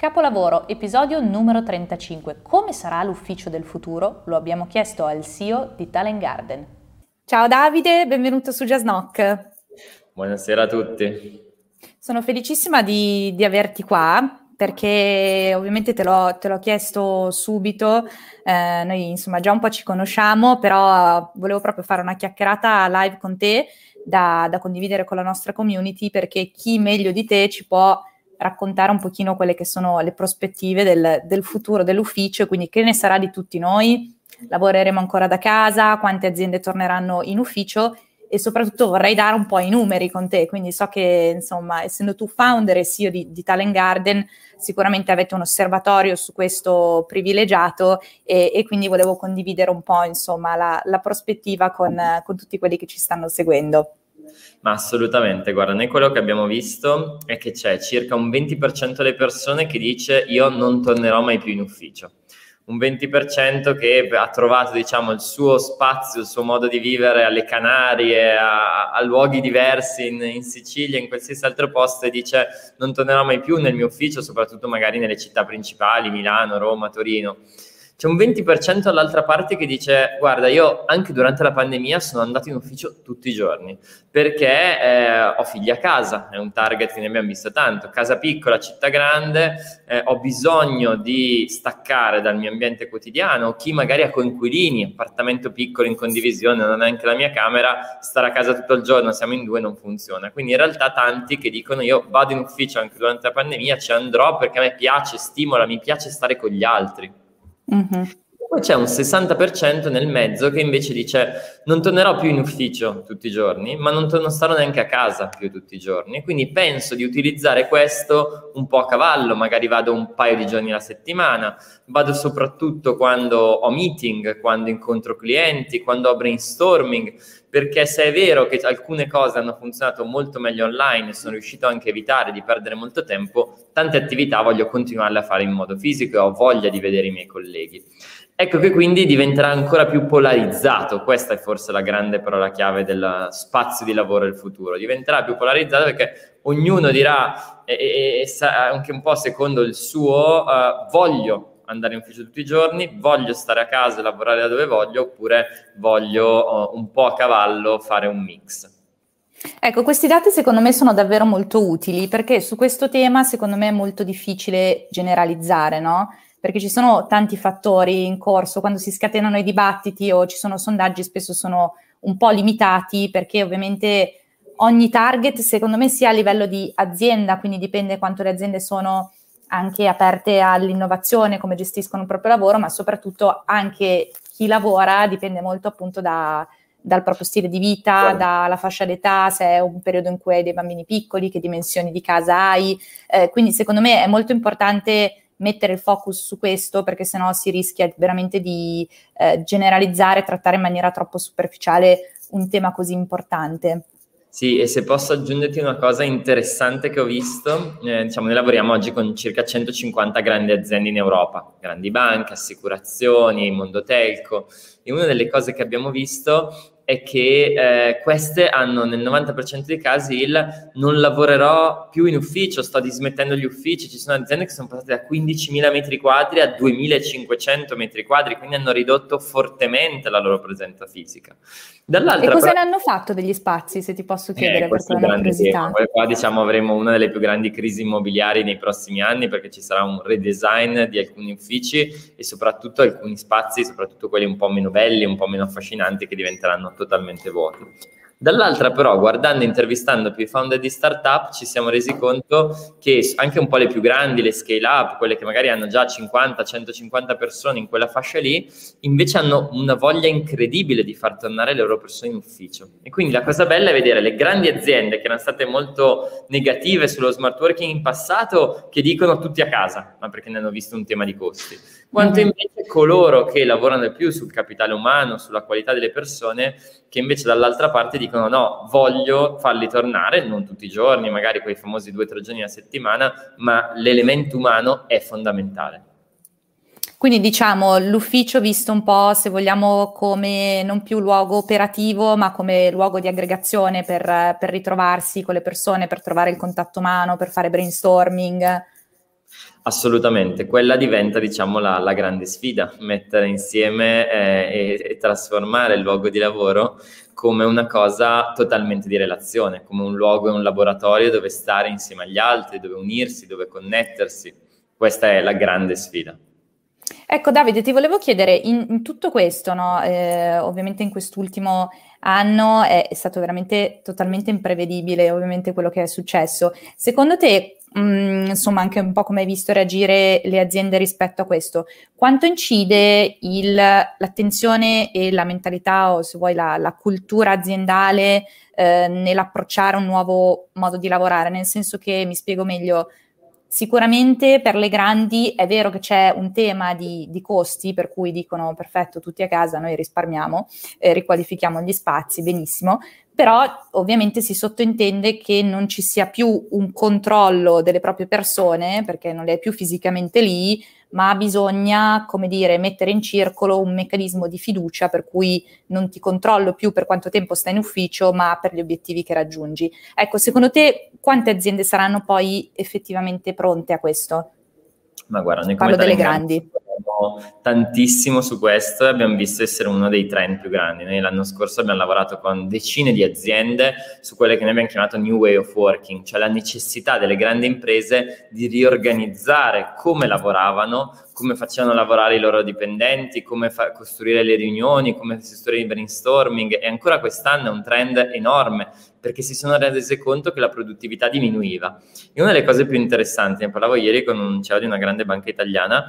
Capolavoro, episodio numero 35. Come sarà l'ufficio del futuro? Lo abbiamo chiesto al CEO di Talent Garden. Ciao Davide, benvenuto su Jazznock. Buonasera a tutti. Sono felicissima di, di averti qua perché ovviamente te l'ho, te l'ho chiesto subito, eh, noi insomma già un po' ci conosciamo, però volevo proprio fare una chiacchierata live con te da, da condividere con la nostra community perché chi meglio di te ci può raccontare un pochino quelle che sono le prospettive del, del futuro dell'ufficio, quindi che ne sarà di tutti noi, lavoreremo ancora da casa, quante aziende torneranno in ufficio? E soprattutto vorrei dare un po' i numeri con te, quindi so che insomma essendo tu founder e CEO di, di Talent Garden sicuramente avete un osservatorio su questo privilegiato e, e quindi volevo condividere un po' insomma la, la prospettiva con, con tutti quelli che ci stanno seguendo. Ma assolutamente, guarda, noi quello che abbiamo visto è che c'è circa un 20% delle persone che dice io non tornerò mai più in ufficio. Un 20% che ha trovato, diciamo, il suo spazio, il suo modo di vivere alle Canarie, a, a luoghi diversi in, in, Sicilia, in qualsiasi altro posto e dice non tornerò mai più nel mio ufficio, soprattutto magari nelle città principali, Milano, Roma, Torino c'è un 20% all'altra parte che dice guarda io anche durante la pandemia sono andato in ufficio tutti i giorni perché eh, ho figli a casa, è un target che ne abbiamo visto tanto, casa piccola, città grande, eh, ho bisogno di staccare dal mio ambiente quotidiano, chi magari ha coinquilini, appartamento piccolo in condivisione, non è anche la mia camera, stare a casa tutto il giorno, siamo in due, non funziona. Quindi in realtà tanti che dicono io vado in ufficio anche durante la pandemia, ci andrò perché a me piace, stimola, mi piace stare con gli altri. Mm-hmm. Poi c'è un 60% nel mezzo che invece dice non tornerò più in ufficio tutti i giorni, ma non, non starò neanche a casa più tutti i giorni. Quindi penso di utilizzare questo un po' a cavallo, magari vado un paio di giorni alla settimana, vado soprattutto quando ho meeting, quando incontro clienti, quando ho brainstorming, perché se è vero che alcune cose hanno funzionato molto meglio online e sono riuscito anche a evitare di perdere molto tempo, tante attività voglio continuarle a fare in modo fisico e ho voglia di vedere i miei colleghi. Ecco che quindi diventerà ancora più polarizzato, questa è forse la grande parola chiave del spazio di lavoro del futuro, diventerà più polarizzato perché ognuno dirà, e, e, e anche un po' secondo il suo, uh, voglio andare in ufficio tutti i giorni, voglio stare a casa e lavorare da dove voglio, oppure voglio uh, un po' a cavallo fare un mix. Ecco, questi dati secondo me sono davvero molto utili perché su questo tema secondo me è molto difficile generalizzare, no? perché ci sono tanti fattori in corso, quando si scatenano i dibattiti o ci sono sondaggi spesso sono un po' limitati perché ovviamente ogni target secondo me sia a livello di azienda, quindi dipende quanto le aziende sono anche aperte all'innovazione, come gestiscono il proprio lavoro, ma soprattutto anche chi lavora dipende molto appunto da, dal proprio stile di vita, dalla fascia d'età, se è un periodo in cui hai dei bambini piccoli, che dimensioni di casa hai. Eh, quindi secondo me è molto importante mettere il focus su questo perché sennò si rischia veramente di eh, generalizzare, trattare in maniera troppo superficiale un tema così importante. Sì, e se posso aggiungerti una cosa interessante che ho visto, eh, diciamo, noi lavoriamo oggi con circa 150 grandi aziende in Europa, grandi banche, assicurazioni, mondo telco, e una delle cose che abbiamo visto è che eh, queste hanno nel 90% dei casi il non lavorerò più in ufficio, sto dismettendo gli uffici, ci sono aziende che sono passate da 15.000 metri quadri a 2.500 metri quadri, quindi hanno ridotto fortemente la loro presenza fisica. Dall'altra e cosa però... ne hanno fatto degli spazi, se ti posso chiedere, eh, per una curiosità? Qua diciamo avremo una delle più grandi crisi immobiliari nei prossimi anni perché ci sarà un redesign di alcuni uffici e soprattutto alcuni spazi, soprattutto quelli un po' meno belli, un po' meno affascinanti che diventeranno totalmente vuoti. Dall'altra però, guardando e intervistando più i founder di startup, ci siamo resi conto che anche un po' le più grandi, le scale up, quelle che magari hanno già 50-150 persone in quella fascia lì, invece hanno una voglia incredibile di far tornare le loro persone in ufficio. E quindi la cosa bella è vedere le grandi aziende che erano state molto negative sullo smart working in passato che dicono tutti a casa, ma perché ne hanno visto un tema di costi. Quanto mm-hmm. invece coloro che lavorano più sul capitale umano, sulla qualità delle persone, che invece dall'altra parte dicono no, voglio farli tornare, non tutti i giorni, magari quei famosi due o tre giorni a settimana, ma l'elemento umano è fondamentale. Quindi diciamo l'ufficio visto un po', se vogliamo, come non più luogo operativo, ma come luogo di aggregazione per, per ritrovarsi con le persone, per trovare il contatto umano, per fare brainstorming. Assolutamente, quella diventa diciamo la, la grande sfida, mettere insieme eh, e, e, trasformare il luogo di lavoro come una cosa totalmente di relazione, come un luogo e un laboratorio dove stare insieme agli altri, dove unirsi, dove connettersi. Questa è la grande sfida. Ecco Davide, ti volevo chiedere, in, in tutto questo, no? eh, ovviamente in quest'ultimo anno è, è stato veramente totalmente imprevedibile, ovviamente quello che è successo. Secondo te Mm, insomma anche un po' come hai visto reagire le aziende rispetto a questo. Quanto incide il, l'attenzione e la mentalità o se vuoi la, la cultura aziendale eh, nell'approcciare un nuovo modo di lavorare? Nel senso che, mi spiego meglio, Sicuramente per le grandi è vero che c'è un tema di, di, costi, per cui dicono perfetto, tutti a casa, noi risparmiamo, eh, riqualifichiamo gli spazi, benissimo, però ovviamente si sottintende che non ci sia più un controllo delle proprie persone, perché non le hai più fisicamente lì, ma bisogna, come dire, mettere in circolo un meccanismo di fiducia per cui non ti controllo più per quanto tempo stai in ufficio, ma per gli obiettivi che raggiungi. Ecco, secondo te quante aziende saranno poi effettivamente pronte a questo? Ma guarda, noi Parlo delle grandi tantissimo su questo e abbiamo visto essere uno dei trend più grandi. Noi l'anno scorso abbiamo lavorato con decine di aziende su quelle che noi abbiamo chiamato New Way of Working, cioè la necessità delle grandi imprese di riorganizzare come lavoravano, come facevano lavorare i loro dipendenti, come fa- costruire le riunioni, come costruire il brainstorming e ancora quest'anno è un trend enorme perché si sono resi conto che la produttività diminuiva. E una delle cose più interessanti, ne parlavo ieri con un CEO di una grande banca italiana,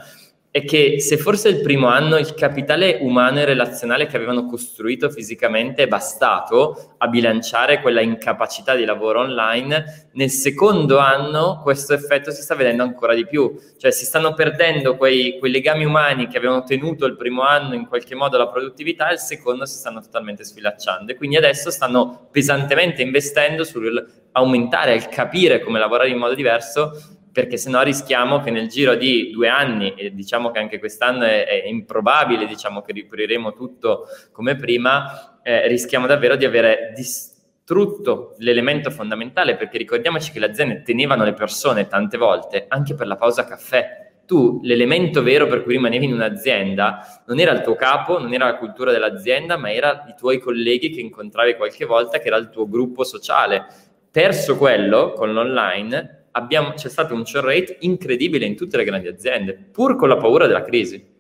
è che se forse il primo anno il capitale umano e relazionale che avevano costruito fisicamente è bastato a bilanciare quella incapacità di lavoro online, nel secondo anno questo effetto si sta vedendo ancora di più, cioè si stanno perdendo quei, quei legami umani che avevano tenuto il primo anno in qualche modo la produttività e il secondo si stanno totalmente sfilacciando. E quindi adesso stanno pesantemente investendo sull'aumentare, al capire come lavorare in modo diverso perché se no rischiamo che nel giro di due anni, e diciamo che anche quest'anno è, è improbabile, diciamo che ripriremo tutto come prima, eh, rischiamo davvero di avere distrutto l'elemento fondamentale, perché ricordiamoci che le aziende tenevano le persone tante volte anche per la pausa caffè. Tu, l'elemento vero per cui rimanevi in un'azienda non era il tuo capo, non era la cultura dell'azienda, ma era i tuoi colleghi che incontravi qualche volta, che era il tuo gruppo sociale. Perso quello con l'online, abbiamo, c'è stato un churn rate incredibile in tutte le grandi aziende, pur con la paura della crisi.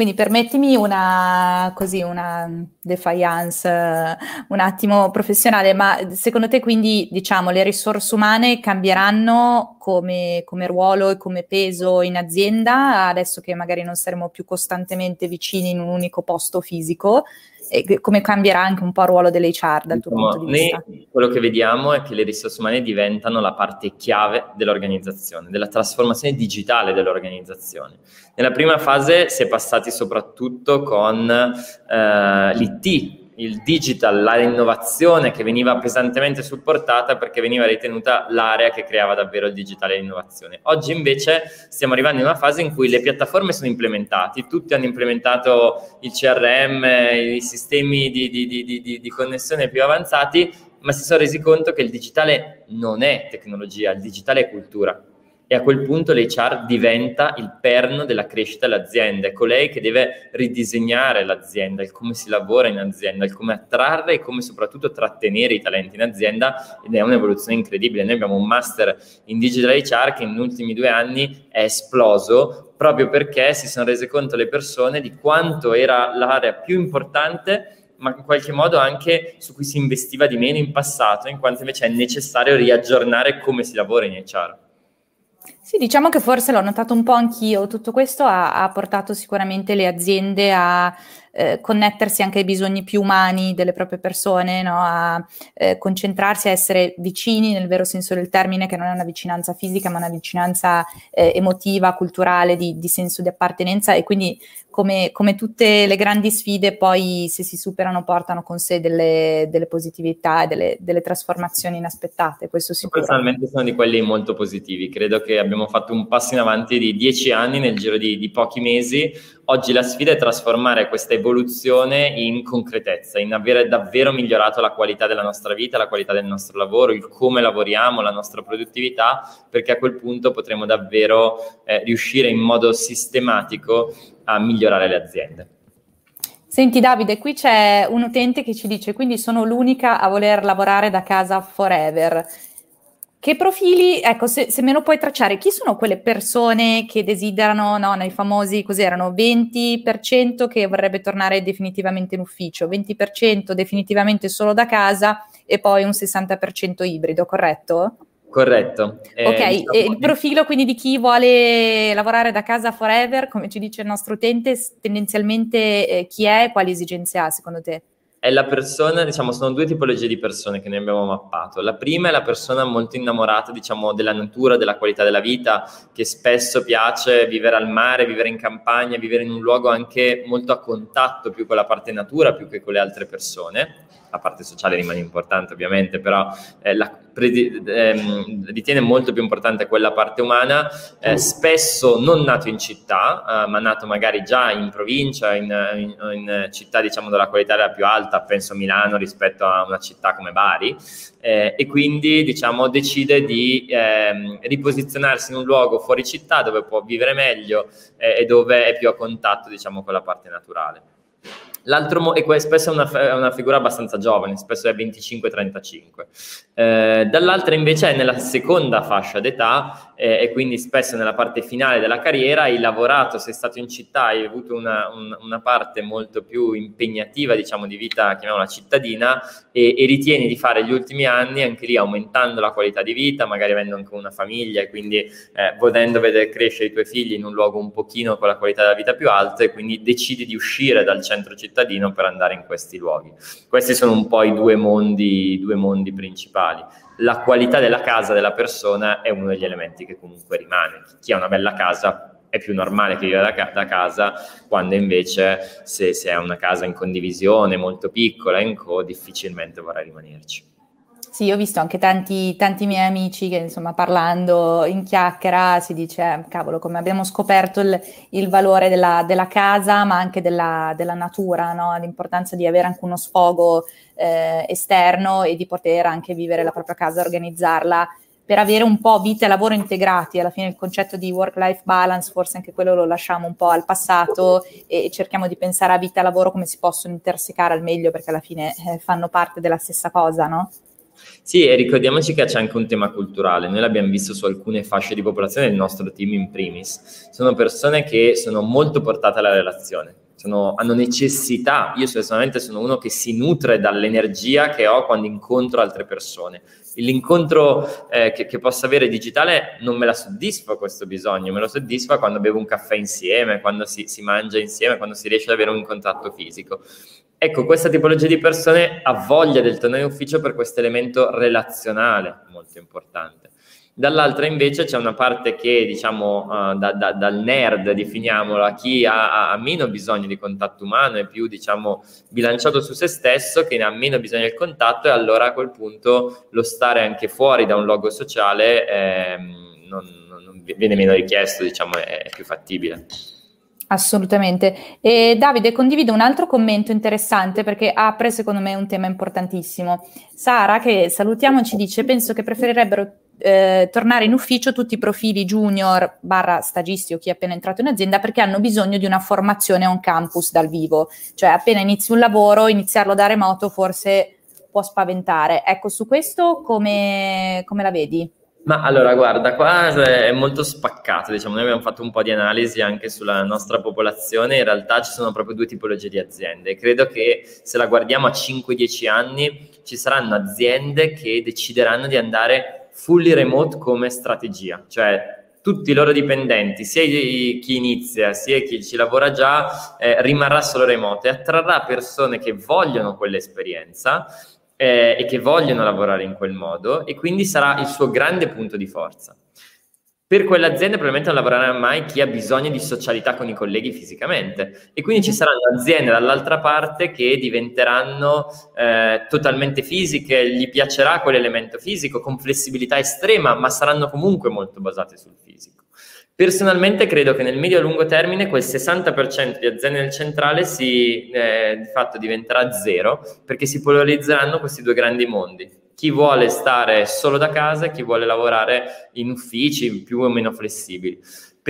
Quindi permettimi una, così, una defiance un attimo professionale, ma secondo te quindi diciamo le risorse umane cambieranno come, come ruolo e come peso in azienda adesso che magari non saremo più costantemente vicini in un unico posto fisico? E come cambierà anche un po' il ruolo dell'HR dal tuo punto di vista? quello che vediamo è che le risorse umane diventano la parte chiave dell'organizzazione, della trasformazione digitale dell'organizzazione. Nella prima fase si è passati soprattutto con eh, l'IT, il digital, l'innovazione che veniva pesantemente supportata perché veniva ritenuta l'area che creava davvero il digitale e l'innovazione. Oggi invece stiamo arrivando in una fase in cui le piattaforme sono implementate, tutti hanno implementato il CRM, i sistemi di, di, di, di connessione più avanzati, ma si sono resi conto che il digitale non è tecnologia, il digitale è cultura e a quel punto l'HR diventa il perno della crescita dell'azienda, è colei che deve ridisegnare l'azienda, il come si lavora in azienda, il come attrarre e come soprattutto trattenere i talenti in azienda ed è un'evoluzione incredibile. Noi abbiamo un master in Digital HR che negli ultimi due anni è esploso proprio perché si sono rese conto le persone di quanto era l'area più importante ma in qualche modo anche su cui si investiva di meno in passato, in quanto invece è necessario riaggiornare come si lavora in HR. Sì, diciamo che forse l'ho notato un po' anch'io, tutto questo ha, ha portato sicuramente le aziende a eh, connettersi anche ai bisogni più umani delle proprie persone, no? a eh, concentrarsi, a essere vicini nel vero senso del termine, che non è una vicinanza fisica, ma una vicinanza eh, emotiva, culturale, di, di, senso di appartenenza e quindi come, come, tutte le grandi sfide poi se si superano portano con sé delle, delle positività e delle, delle, trasformazioni inaspettate, questo sicuro. Personalmente sono di quelli molto positivi, credo che abbiamo fatto un passo in avanti di dieci anni nel giro di, di pochi mesi, Oggi la sfida è trasformare questa evoluzione in concretezza, in avere davvero migliorato la qualità della nostra vita, la qualità del nostro lavoro, il come lavoriamo, la nostra produttività, perché a quel punto potremo davvero eh, riuscire in modo sistematico a migliorare le aziende. Senti Davide, qui c'è un utente che ci dice quindi sono l'unica a voler lavorare da casa forever. Che profili, ecco, se, se, me lo puoi tracciare, chi sono quelle persone che desiderano, no, nei famosi, cos'erano, 20% che vorrebbe tornare definitivamente in ufficio, 20% definitivamente solo da casa e poi un 60% ibrido, corretto? Corretto. Eh, ok, diciamo... il profilo quindi di chi vuole lavorare da casa forever, come ci dice il nostro utente, tendenzialmente eh, chi è e quali esigenze ha secondo te? è la persona, diciamo, sono due tipologie di persone che noi abbiamo mappato. La prima è la persona molto innamorata, diciamo, della natura, della qualità della vita, che spesso piace vivere al mare, vivere in campagna, vivere in un luogo anche molto a contatto più con la parte natura, più che con le altre persone la parte sociale rimane importante ovviamente, però eh, la, predi- ehm, ritiene molto più importante quella parte umana, eh, spesso non nato in città, eh, ma nato magari già in provincia, in, in, in, città diciamo della qualità più alta, penso a Milano rispetto a una città come Bari, eh, e quindi diciamo decide di ehm, riposizionarsi in un luogo fuori città dove può vivere meglio eh, e dove è più a contatto diciamo con la parte naturale. L'altro mo- e spesso è una, è una, figura abbastanza giovane, spesso è 25-35. Eh, dall'altra invece è nella seconda fascia d'età eh, e quindi spesso nella parte finale della carriera hai lavorato, sei stato in città, hai avuto una, un, una parte molto più impegnativa, diciamo, di vita, chiamiamola cittadina, e, e, ritieni di fare gli ultimi anni anche lì aumentando la qualità di vita, magari avendo anche una famiglia e quindi eh, volendo vedere crescere i tuoi figli in un luogo un pochino con la qualità della vita più alta e quindi decidi di uscire dal centro cittadino cittadino per andare in questi luoghi. Questi sono un po' i due mondi, due mondi principali. La qualità della casa della persona è uno degli elementi che comunque rimane. Chi ha una bella casa è più normale che viva da, da, casa, quando invece se, se ha una casa in condivisione molto piccola, in co, difficilmente vorrà rimanerci. Sì, ho visto anche tanti, tanti miei amici che, insomma, parlando in chiacchiera si dice, cavolo, come abbiamo scoperto il, il valore della, della, casa, ma anche della, della natura, no? l'importanza di avere anche uno sfogo eh, esterno e di poter anche vivere la propria casa, organizzarla per avere un po' vita e lavoro integrati. Alla fine il concetto di work-life balance, forse anche quello lo lasciamo un po' al passato e cerchiamo di pensare a vita e lavoro come si possono intersecare al meglio perché alla fine eh, fanno parte della stessa cosa, no? Sì, e ricordiamoci che c'è anche un tema culturale. Noi l'abbiamo visto su alcune fasce di popolazione, il nostro team in primis. Sono persone che sono molto portate alla relazione, sono, hanno necessità. Io personalmente sono uno che si nutre dall'energia che ho quando incontro altre persone. L'incontro eh, che, che posso avere digitale non me la soddisfa questo bisogno, me lo soddisfa quando bevo un caffè insieme, quando si, si mangia insieme, quando si riesce ad avere un contatto fisico. Ecco, questa tipologia di persone ha voglia del tornare in ufficio per questo elemento relazionale molto importante. Dall'altra invece c'è una parte che, diciamo, uh, da, da, dal nerd, definiamola, chi ha, ha, meno bisogno di contatto umano, è più, diciamo, bilanciato su se stesso, che ne ha meno bisogno del contatto e allora a quel punto lo stare anche fuori da un logo sociale eh, non, non, viene meno richiesto, diciamo, è più fattibile. Assolutamente. E Davide, condivido un altro commento interessante perché apre secondo me un tema importantissimo. Sara, che salutiamo, ci dice, penso che preferirebbero eh, tornare in ufficio tutti i profili junior barra stagisti o chi è appena entrato in azienda perché hanno bisogno di una formazione on campus dal vivo. Cioè appena inizi un lavoro, iniziarlo da remoto forse può spaventare. Ecco, su questo come, come la vedi? Ma allora, guarda, qua è molto spaccato, diciamo, noi abbiamo fatto un po' di analisi anche sulla nostra popolazione, in realtà ci sono proprio due tipologie di aziende. Credo che se la guardiamo a 5-10 anni ci saranno aziende che decideranno di andare fully remote come strategia, cioè tutti i loro dipendenti, sia chi inizia sia chi ci lavora già, eh, rimarrà solo remoto e attrarrà persone che vogliono quell'esperienza eh, e che vogliono lavorare in quel modo e quindi sarà il suo grande punto di forza. Per quell'azienda probabilmente non lavorerà mai chi ha bisogno di socialità con i colleghi fisicamente e quindi ci saranno aziende dall'altra parte che diventeranno eh, totalmente fisiche, gli piacerà quell'elemento fisico con flessibilità estrema, ma saranno comunque molto basate sul fisico. Personalmente credo che nel medio-lungo termine quel 60% di aziende del centrale si, eh, di fatto diventerà zero perché si polarizzeranno questi due grandi mondi. Chi vuole stare solo da casa e chi vuole lavorare in uffici più o meno flessibili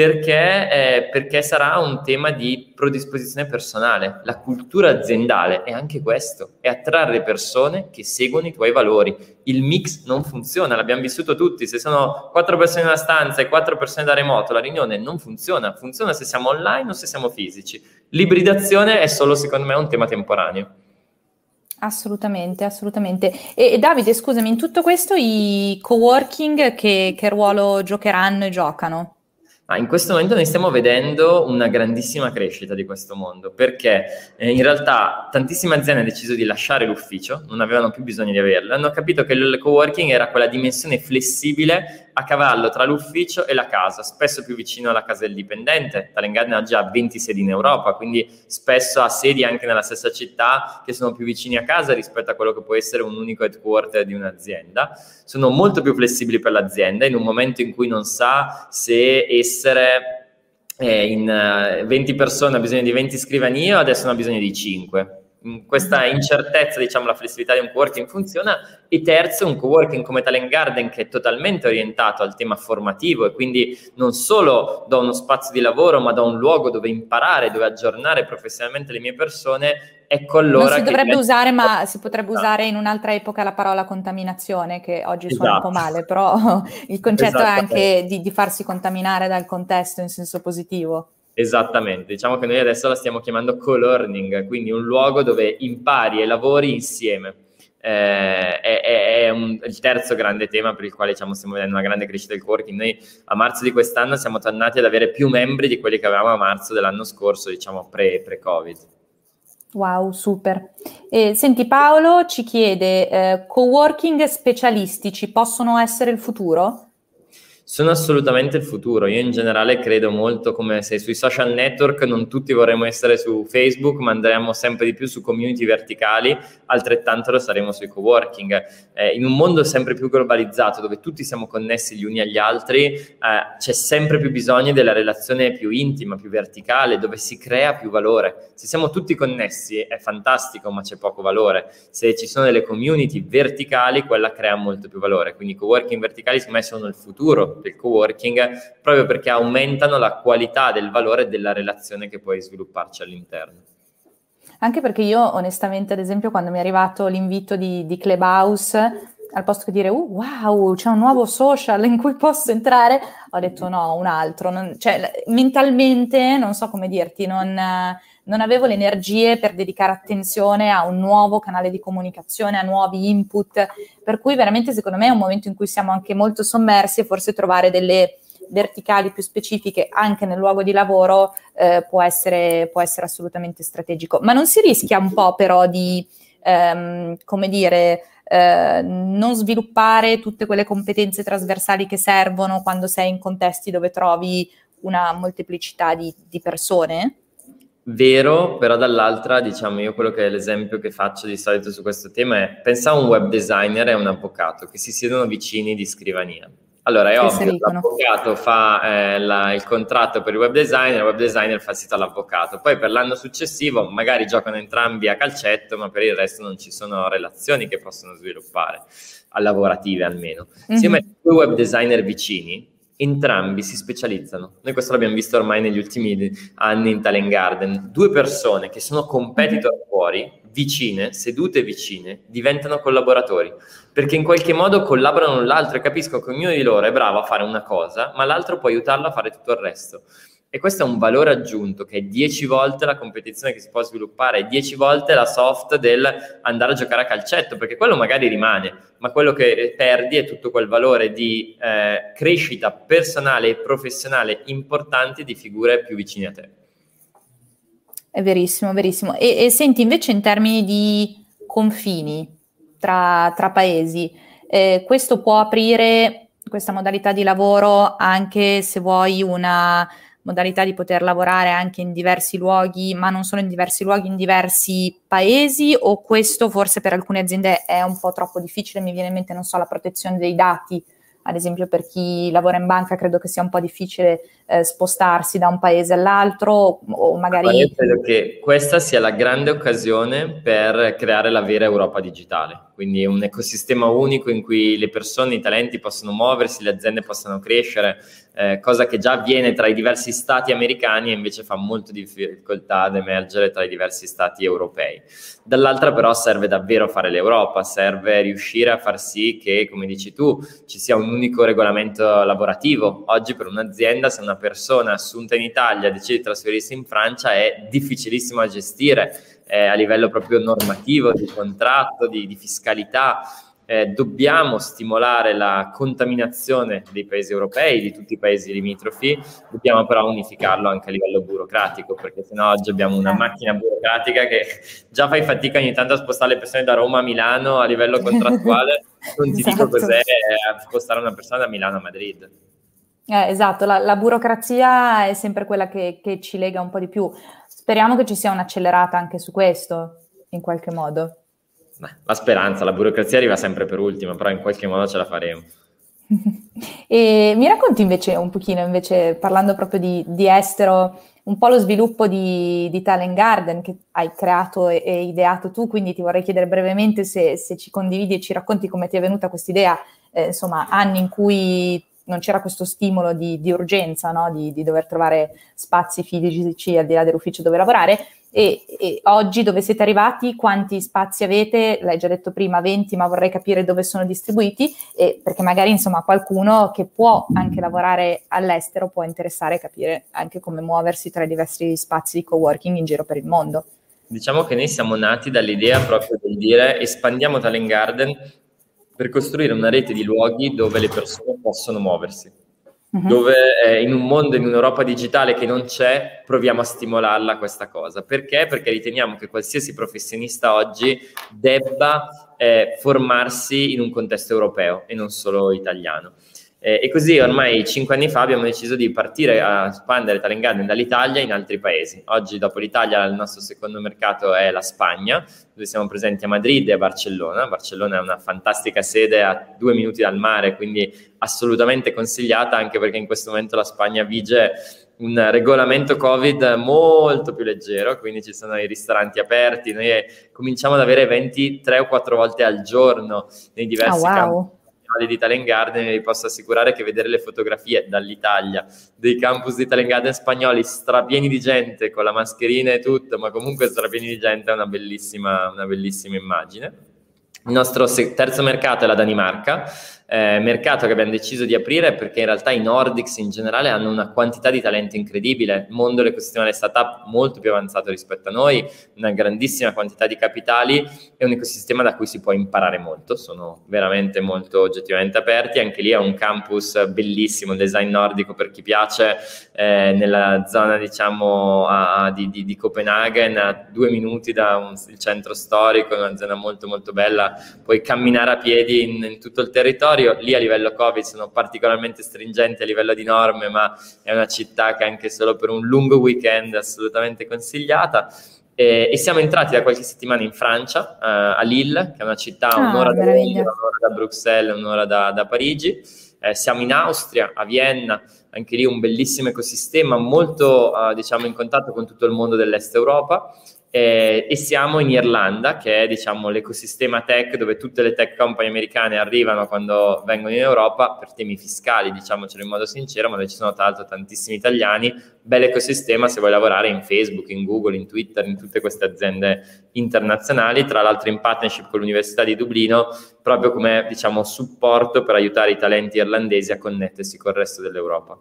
perché, eh, perché sarà un tema di predisposizione personale. La cultura aziendale è anche questo, è attrarre persone che seguono i tuoi valori. Il mix non funziona, l'abbiamo vissuto tutti, se sono quattro persone in una stanza e quattro persone da remoto, la riunione non funziona, funziona se siamo online o se siamo fisici. L'ibridazione è solo, secondo me, un tema temporaneo. Assolutamente, assolutamente. E, Davide, scusami, in tutto questo i coworking che, che ruolo giocheranno e giocano? Ah, in questo momento noi stiamo vedendo una grandissima crescita di questo mondo perché eh, in realtà tantissime aziende hanno deciso di lasciare l'ufficio, non avevano più bisogno di averlo, hanno capito che il coworking era quella dimensione flessibile a cavallo tra l'ufficio e la casa, spesso più vicino alla casa del dipendente. Talent Garden ha già 20 sedi in Europa, quindi spesso ha sedi anche nella stessa città che sono più vicini a casa rispetto a quello che può essere un unico headquarter di un'azienda. Sono molto più flessibili per l'azienda in un momento in cui non sa se essere eh, in uh, eh, 20 persone ha bisogno di 20 scrivanie o adesso ne ha bisogno di 5 questa incertezza, diciamo, la flessibilità di un coworking funziona. E terzo, un coworking come Talent Garden che è totalmente orientato al tema formativo e quindi non solo da uno spazio di lavoro, ma da un luogo dove imparare, dove aggiornare professionalmente le mie persone. Ecco allora. Non si dovrebbe usare, ma si potrebbe usare in un'altra epoca la parola contaminazione, che oggi esatto. suona un po' esatto. male, però il concetto è anche di, di farsi contaminare dal contesto in senso positivo. Esattamente, diciamo che noi adesso la stiamo chiamando co-learning, quindi un luogo dove impari e lavori insieme. Eh, è, è un, il terzo grande tema per il quale diciamo, stiamo vedendo una grande crescita del working. Noi a marzo di quest'anno siamo tornati ad avere più membri di quelli che avevamo a marzo dell'anno scorso, diciamo pre, pre-Covid. Wow, super. E, senti, Paolo ci chiede, eh, co-working specialistici possono essere il futuro? Sono assolutamente il futuro. Io in generale credo molto come se sui social network non tutti vorremmo essere su Facebook, ma andremo sempre di più su community verticali, altrettanto lo saremo sui coworking. Eh, in un mondo sempre più globalizzato, dove tutti siamo connessi gli uni agli altri, eh, c'è sempre più bisogno della relazione più intima, più verticale, dove si crea più valore. Se siamo tutti connessi è fantastico, ma c'è poco valore. Se ci sono delle community verticali, quella crea molto più valore. Quindi i coworking verticali, secondo me, sono il futuro del co-working proprio perché aumentano la qualità del valore della relazione che puoi svilupparci all'interno. Anche perché io onestamente, ad esempio, quando mi è arrivato l'invito di, di Clubhouse, al posto che dire uh, wow, c'è un nuovo social in cui posso entrare, ho detto no, un altro. Non, cioè, mentalmente, non so come dirti, non, non avevo le energie per dedicare attenzione a un nuovo canale di comunicazione, a nuovi input, per cui veramente secondo me è un momento in cui siamo anche molto sommersi e forse trovare delle verticali più specifiche anche nel luogo di lavoro eh, può, essere, può essere assolutamente strategico. Ma non si rischia un po' però di, ehm, come dire, eh, non sviluppare tutte quelle competenze trasversali che servono quando sei in contesti dove trovi una molteplicità di, di persone? Vero, però dall'altra, diciamo, io quello che è l'esempio che faccio di solito su questo tema è pensa a un web designer e un avvocato che si siedono vicini di scrivania. Allora, è che ovvio, l'avvocato fa eh, la, il contratto per il web designer, il web designer fa il sito all'avvocato. Poi per l'anno successivo magari giocano entrambi a calcetto, ma per il resto non ci sono relazioni che possono sviluppare, lavorative almeno. Mm-hmm. Se io metto due web designer vicini, entrambi si specializzano. Noi questo l'abbiamo visto ormai negli ultimi anni in Talent Garden. Due persone che sono competitor mhm. fuori, vicine, sedute vicine, diventano collaboratori, perché in qualche modo collaborano l'un l'altro e capiscono che ognuno di loro è bravo a fare una cosa, ma l'altro può aiutarlo a fare tutto il resto. E questo è un valore aggiunto che è 10 volte la competizione che si può sviluppare, è 10 volte la soft del andare a giocare a calcetto, perché quello magari rimane, ma quello che perdi è tutto quel valore di eh, crescita personale e professionale importante di figure più vicine a te. È verissimo, verissimo. E, e senti invece in termini di confini tra, tra paesi, eh, questo può aprire questa modalità di lavoro anche se vuoi una modalità di poter lavorare anche in diversi luoghi, ma non solo in diversi luoghi, in diversi paesi o questo forse per alcune aziende è un po' troppo difficile, mi viene in mente, non so, la protezione dei dati, ad esempio per chi lavora in banca credo che sia un po' difficile eh, spostarsi da un paese all'altro o magari... io credo che questa sia la grande occasione per creare la vera Europa digitale. Quindi un ecosistema unico in cui le persone, i talenti possono muoversi, le aziende possono crescere, eh, cosa che già avviene tra i diversi stati americani e invece fa molto difficoltà ad emergere tra i diversi stati europei. Dall'altra però serve davvero fare l'Europa, serve riuscire a far sì che, come dici tu, ci sia un unico regolamento lavorativo. Oggi per un'azienda, se una persona assunta in Italia decide di trasferirsi in Francia, è difficilissimo da gestire eh, a livello proprio normativo, di contratto, di, di fiscalità. Eh, dobbiamo stimolare la contaminazione dei paesi europei, di tutti i paesi limitrofi, dobbiamo però unificarlo anche a livello burocratico, perché sennò oggi abbiamo una macchina burocratica che già fai fatica ogni tanto a spostare le persone da Roma a Milano a livello contrattuale, non ti esatto. dico cos'è spostare una persona da Milano a Madrid. Eh, esatto, la, la, burocrazia è sempre quella che, che ci lega un po' di più. Speriamo che ci sia un'accelerata anche su questo, in qualche modo. La speranza, la burocrazia arriva sempre per ultima, però in qualche modo ce la faremo. e mi racconti invece un pochino, invece, parlando proprio di, di estero, un po' lo sviluppo di, di, Talent Garden che hai creato e, e, ideato tu, quindi ti vorrei chiedere brevemente se, se, ci condividi e ci racconti come ti è venuta questa idea, eh, insomma, anni in cui non c'era questo stimolo di, di urgenza, no? di, dover trovare spazi fisici al di là dell'ufficio dove lavorare. E, e, oggi dove siete arrivati, quanti spazi avete? L'hai già detto prima, 20, ma vorrei capire dove sono distribuiti, e perché magari insomma qualcuno che può anche lavorare all'estero può interessare capire anche come muoversi tra i diversi spazi di coworking in giro per il mondo. Diciamo che noi siamo nati dall'idea proprio di dire espandiamo Talent Garden per costruire una rete di luoghi dove le persone possono muoversi. Uh-huh. Dove eh, in un mondo, in un'Europa digitale che non c'è, proviamo a stimolarla questa cosa. Perché? Perché riteniamo che qualsiasi professionista oggi debba eh, formarsi in un contesto europeo e non solo italiano. Eh, e così ormai cinque anni fa abbiamo deciso di partire a espandere Talent Garden dall'Italia in altri paesi. Oggi dopo l'Italia il nostro secondo mercato è la Spagna, dove siamo presenti a Madrid e a Barcellona. Barcellona è una fantastica sede a due minuti dal mare, quindi assolutamente consigliata anche perché in questo momento la Spagna vige un regolamento Covid molto più leggero, quindi ci sono i ristoranti aperti, noi cominciamo ad avere eventi tre o quattro volte al giorno nei diversi oh, wow. campi di Talent Garden vi posso assicurare che vedere le fotografie dall'Italia dei campus di Talent Garden spagnoli strapieni di gente con la mascherina e tutto, ma comunque strapieni di gente è una bellissima, una bellissima immagine. Il nostro terzo mercato è la Danimarca, eh, mercato che abbiamo deciso di aprire perché in realtà i Nordics in generale hanno una quantità di talento incredibile, il mondo dell'ecosistema delle startup molto più avanzato rispetto a noi, una grandissima quantità di capitali e un ecosistema da cui si può imparare molto, sono veramente molto oggettivamente aperti, anche lì è un campus bellissimo, design nordico per chi piace, eh, nella zona diciamo a, di, di, di, Copenaghen, a due minuti dal centro storico, una zona molto molto bella, puoi camminare a piedi in, in tutto il territorio, territorio, lì a livello Covid sono particolarmente stringenti a livello di norme, ma è una città che anche solo per un lungo weekend è assolutamente consigliata. E, e siamo entrati da qualche settimana in Francia, uh, a Lille, che è una città ah, un'ora, da Lille, un'ora da Bruxelles, un'ora da, da Parigi. Eh, siamo in Austria, a Vienna, anche lì un bellissimo ecosistema, molto uh, diciamo in contatto con tutto il mondo dell'est Europa eh, e siamo in Irlanda, che è diciamo, l'ecosistema tech dove tutte le tech company americane arrivano quando vengono in Europa per temi fiscali, diciamocelo in modo sincero, ma dove ci sono tra l'altro tantissimi italiani, bel ecosistema se vuoi lavorare in Facebook, in Google, in Twitter, in tutte queste aziende internazionali, tra l'altro in partnership con l'Università di Dublino, proprio come diciamo, supporto per aiutare i talenti irlandesi a connettersi col resto dell'Europa.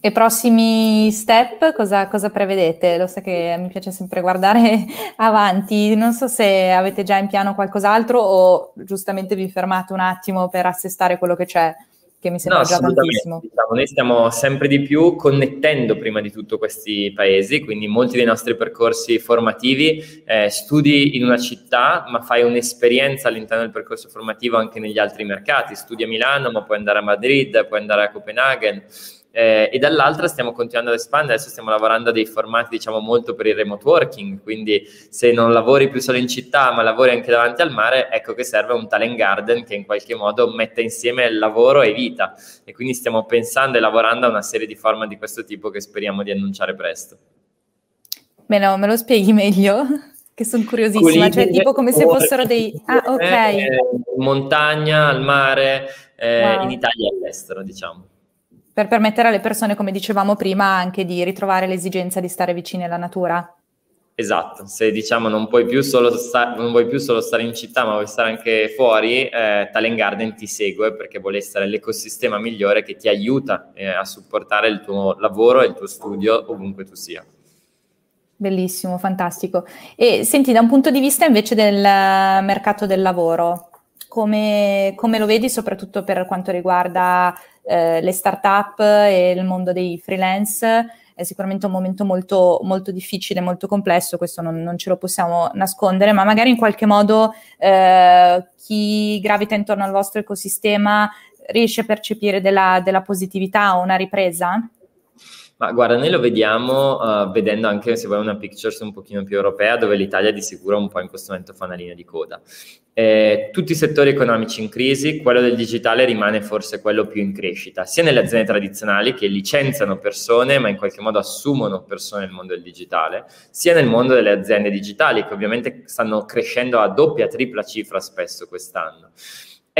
E prossimi step cosa, cosa, prevedete? Lo so che mi piace sempre guardare avanti, non so se avete già in piano qualcos'altro o giustamente vi fermate un attimo per assestare quello che c'è, che mi sembra no, già tantissimo. Diciamo, noi stiamo sempre di più connettendo prima di tutto questi paesi, quindi molti dei nostri percorsi formativi eh, studi in una città, ma fai un'esperienza all'interno del percorso formativo anche negli altri mercati. Studi a Milano, ma puoi andare a Madrid, puoi andare a Copenaghen eh, e dall'altra stiamo continuando ad espandere, adesso stiamo lavorando a dei formati diciamo molto per il remote working, quindi se non lavori più solo in città ma lavori anche davanti al mare, ecco che serve un talent garden che in qualche modo metta insieme lavoro e vita e quindi stiamo pensando e lavorando a una serie di format di questo tipo che speriamo di annunciare presto. Bene, me lo spieghi meglio? Che sono curiosissima, cioè tipo come se fossero dei... Ah, ok. Eh, montagna, al mare, eh, wow. in Italia e all'estero, diciamo per permettere alle persone, come dicevamo prima, anche di ritrovare l'esigenza di stare vicine alla natura. Esatto, se diciamo non puoi più solo, sta- non vuoi più solo stare in città, ma vuoi stare anche fuori, eh, Talent Garden ti segue perché vuole essere l'ecosistema migliore che ti aiuta eh, a supportare il tuo lavoro e il tuo studio ovunque tu sia. Bellissimo, fantastico. E senti, da un punto di vista invece del mercato del lavoro, come, come lo vedi soprattutto per quanto riguarda eh, le start-up e il mondo dei freelance è sicuramente un momento molto, molto difficile, molto complesso, questo non, non, ce lo possiamo nascondere, ma magari in qualche modo eh, chi gravita intorno al vostro ecosistema riesce a percepire della, della positività o una ripresa? Ma guarda, noi lo vediamo uh, vedendo anche se vuoi una pictures un pochino più europea, dove l'Italia di sicuro un po' in questo momento fa una linea di coda. Eh, tutti i settori economici in crisi, quello del digitale rimane forse quello più in crescita, sia nelle aziende tradizionali che licenziano persone, ma in qualche modo assumono persone nel mondo del digitale, sia nel mondo delle aziende digitali, che ovviamente stanno crescendo a doppia, tripla cifra spesso quest'anno.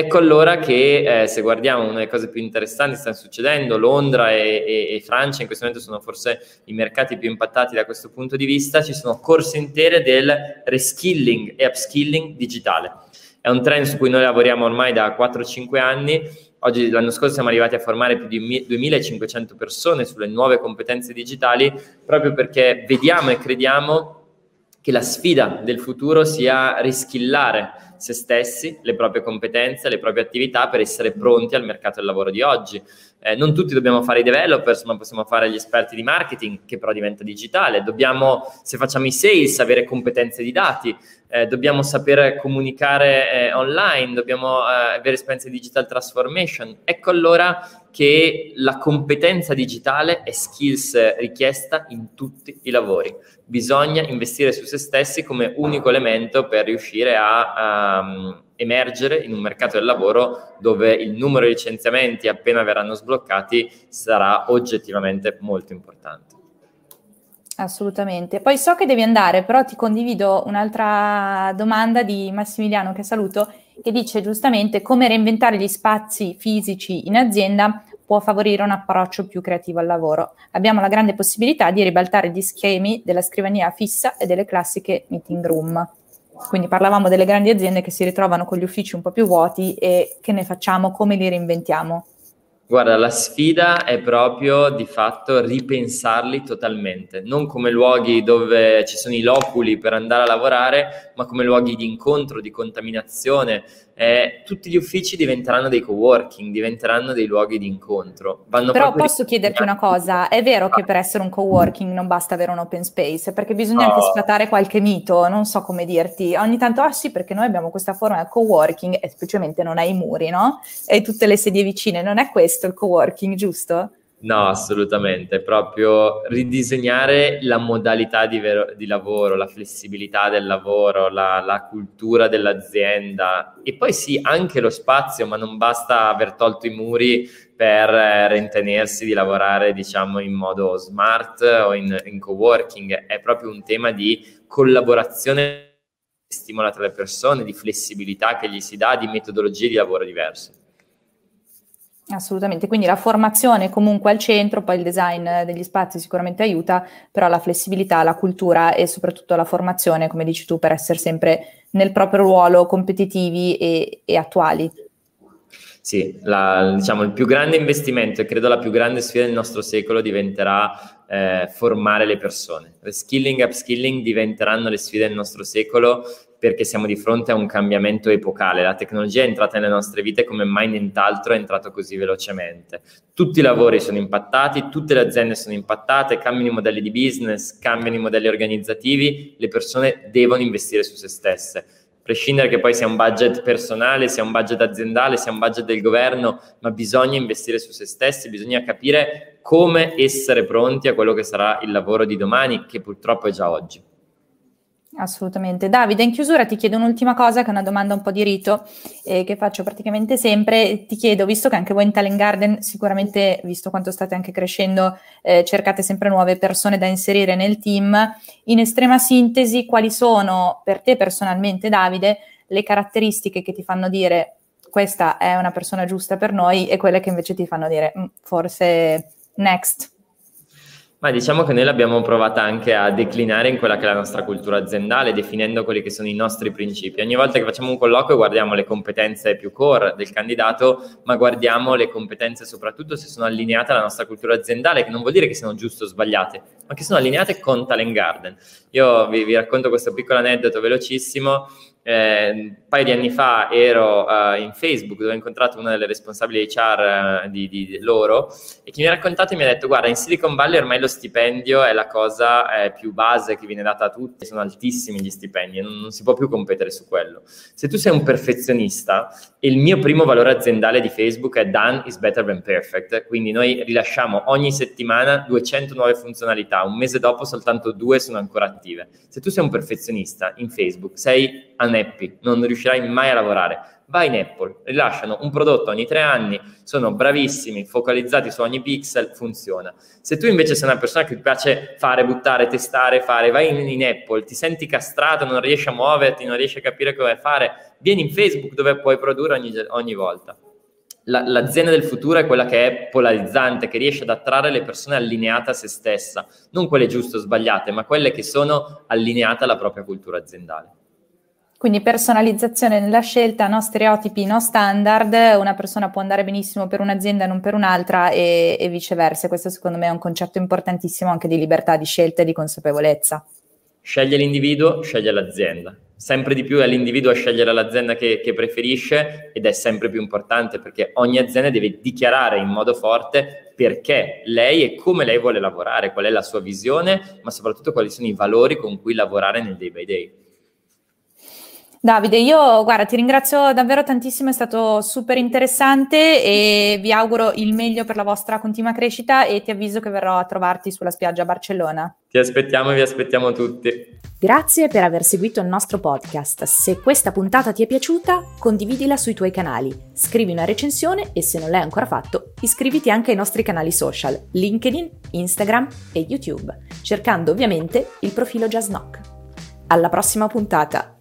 Ecco allora che eh, se guardiamo una delle cose più interessanti stanno succedendo, Londra e, e, e, Francia in questo momento sono forse i mercati più impattati da questo punto di vista, ci sono corse intere del reskilling e upskilling digitale. È un trend su cui noi lavoriamo ormai da 4-5 anni, oggi l'anno scorso siamo arrivati a formare più di 2500 persone sulle nuove competenze digitali, proprio perché vediamo e crediamo che la sfida del futuro sia riskillare se stessi, le proprie competenze, le proprie attività per essere pronti al mercato del lavoro di oggi. Eh, non tutti dobbiamo fare i developers, ma possiamo fare gli esperti di marketing, che però diventa digitale. Dobbiamo, se facciamo i sales, avere competenze di dati, eh, dobbiamo sapere comunicare eh, online, dobbiamo eh, avere esperienze di digital transformation. Ecco allora che la competenza digitale è skills richiesta in tutti i lavori. Bisogna investire su se stessi come unico elemento per riuscire a, um, emergere in un mercato del lavoro dove il numero di licenziamenti appena verranno sbloccati sarà oggettivamente molto importante. Assolutamente. Poi so che devi andare, però ti condivido un'altra domanda di Massimiliano che saluto, che dice giustamente come reinventare gli spazi fisici in azienda può favorire un approccio più creativo al lavoro. Abbiamo la grande possibilità di ribaltare gli schemi della scrivania fissa e delle classiche meeting room. Quindi parlavamo delle grandi aziende che si ritrovano con gli uffici un po' più vuoti e che ne facciamo, come li reinventiamo? Guarda, la sfida è proprio di fatto ripensarli totalmente, non come luoghi dove ci sono i loculi per andare a lavorare, ma come luoghi di incontro, di contaminazione, eh, tutti gli uffici diventeranno dei coworking, diventeranno dei luoghi di incontro. Vanno Però posso chiederti una cosa, è vero che per essere un coworking non basta avere un open space, perché bisogna oh. anche sfatare qualche mito, non so come dirti, ogni tanto, ah sì, perché noi abbiamo questa forma del coworking e specialmente non hai i muri, no? E tutte le sedie vicine, non è questo il coworking, giusto? No, assolutamente, proprio ridisegnare la modalità di, vero, di lavoro, la flessibilità del lavoro, la, la, cultura dell'azienda e poi sì, anche lo spazio, ma non basta aver tolto i muri per eh, di lavorare, diciamo, in modo smart o in, in co-working, è proprio un tema di collaborazione che stimola tra le persone, di flessibilità che gli si dà, di metodologie di lavoro diverse. Assolutamente, quindi la formazione comunque al centro, poi il design degli spazi sicuramente aiuta, però la flessibilità, la cultura e soprattutto la formazione, come dici tu, per essere sempre nel proprio ruolo, competitivi e, e attuali. Sì, la, diciamo il più grande investimento e credo la più grande sfida del nostro secolo diventerà eh, formare le persone. Reskilling e upskilling diventeranno le sfide del nostro secolo perché siamo di fronte a un cambiamento epocale. La tecnologia è entrata nelle nostre vite come mai nient'altro è entrato così velocemente. Tutti i lavori sono impattati, tutte le aziende sono impattate, cambiano i modelli di business, cambiano i modelli organizzativi, le persone devono investire su se stesse. A prescindere che poi sia un budget personale, sia un budget aziendale, sia un budget del governo, ma bisogna investire su se stessi, bisogna capire come essere pronti a quello che sarà il lavoro di domani, che purtroppo è già oggi. Assolutamente. Davide, in chiusura ti chiedo un'ultima cosa, che è una domanda un po' di rito, eh, che faccio praticamente sempre. Ti chiedo, visto che anche voi in Talent Garden, sicuramente, visto quanto state anche crescendo, eh, cercate sempre nuove persone da inserire nel team, in estrema sintesi, quali sono per te personalmente, Davide, le caratteristiche che ti fanno dire questa è una persona giusta per noi e quelle che invece ti fanno dire mm, forse next? Ma diciamo che noi l'abbiamo provata anche a declinare in quella che è la nostra cultura aziendale, definendo quelli che sono i nostri principi. Ogni volta che facciamo un colloquio guardiamo le competenze più core del candidato, ma guardiamo le competenze soprattutto se sono allineate alla nostra cultura aziendale, che non vuol dire che siano giuste o sbagliate, ma che sono allineate con Talent Garden. Io vi, vi racconto questo piccolo aneddoto velocissimo eh, un paio di anni fa ero uh, in Facebook dove ho incontrato una delle responsabili HR uh, eh, di, di, loro e che mi ha raccontato e mi ha detto guarda in Silicon Valley ormai lo stipendio è la cosa eh, più base che viene data a tutti, sono altissimi gli stipendi, non, non si può più competere su quello. Se tu sei un perfezionista e il mio primo valore aziendale di Facebook è done is better than perfect, quindi noi rilasciamo ogni settimana 200 nuove funzionalità, un mese dopo soltanto due sono ancora attive. Se tu sei un perfezionista in Facebook sei unhappy Happy, non riuscirai mai a lavorare. Vai in Apple, rilasciano un prodotto ogni tre anni, sono bravissimi, focalizzati su ogni pixel, funziona. Se tu invece sei una persona che ti piace fare, buttare, testare, fare, vai in, in Apple, ti senti castrato, non riesci a muoverti, non riesci a capire come fare, vieni in Facebook dove puoi produrre ogni, ogni volta. La, l'azienda del futuro è quella che è polarizzante, che riesce ad attrarre le persone allineate a se stessa, non quelle giuste o sbagliate, ma quelle che sono allineate alla propria cultura aziendale. Quindi personalizzazione nella scelta, no stereotipi, no standard, una persona può andare benissimo per un'azienda e non per un'altra e, e, viceversa. Questo secondo me è un concetto importantissimo anche di libertà di scelta e di consapevolezza. Sceglie l'individuo, sceglie l'azienda. Sempre di più è l'individuo a scegliere l'azienda che, che preferisce ed è sempre più importante perché ogni azienda deve dichiarare in modo forte perché lei e come lei vuole lavorare, qual è la sua visione, ma soprattutto quali sono i valori con cui lavorare nel day by day. Davide, io guarda, ti ringrazio davvero tantissimo, è stato super interessante e vi auguro il meglio per la vostra continua crescita e ti avviso che verrò a trovarti sulla spiaggia a Barcellona. Ti aspettiamo e vi aspettiamo tutti. Grazie per aver seguito il nostro podcast. Se questa puntata ti è piaciuta, condividila sui tuoi canali, scrivi una recensione e se non l'hai ancora fatto, iscriviti anche ai nostri canali social, LinkedIn, Instagram e YouTube, cercando ovviamente il profilo Knock. Alla prossima puntata!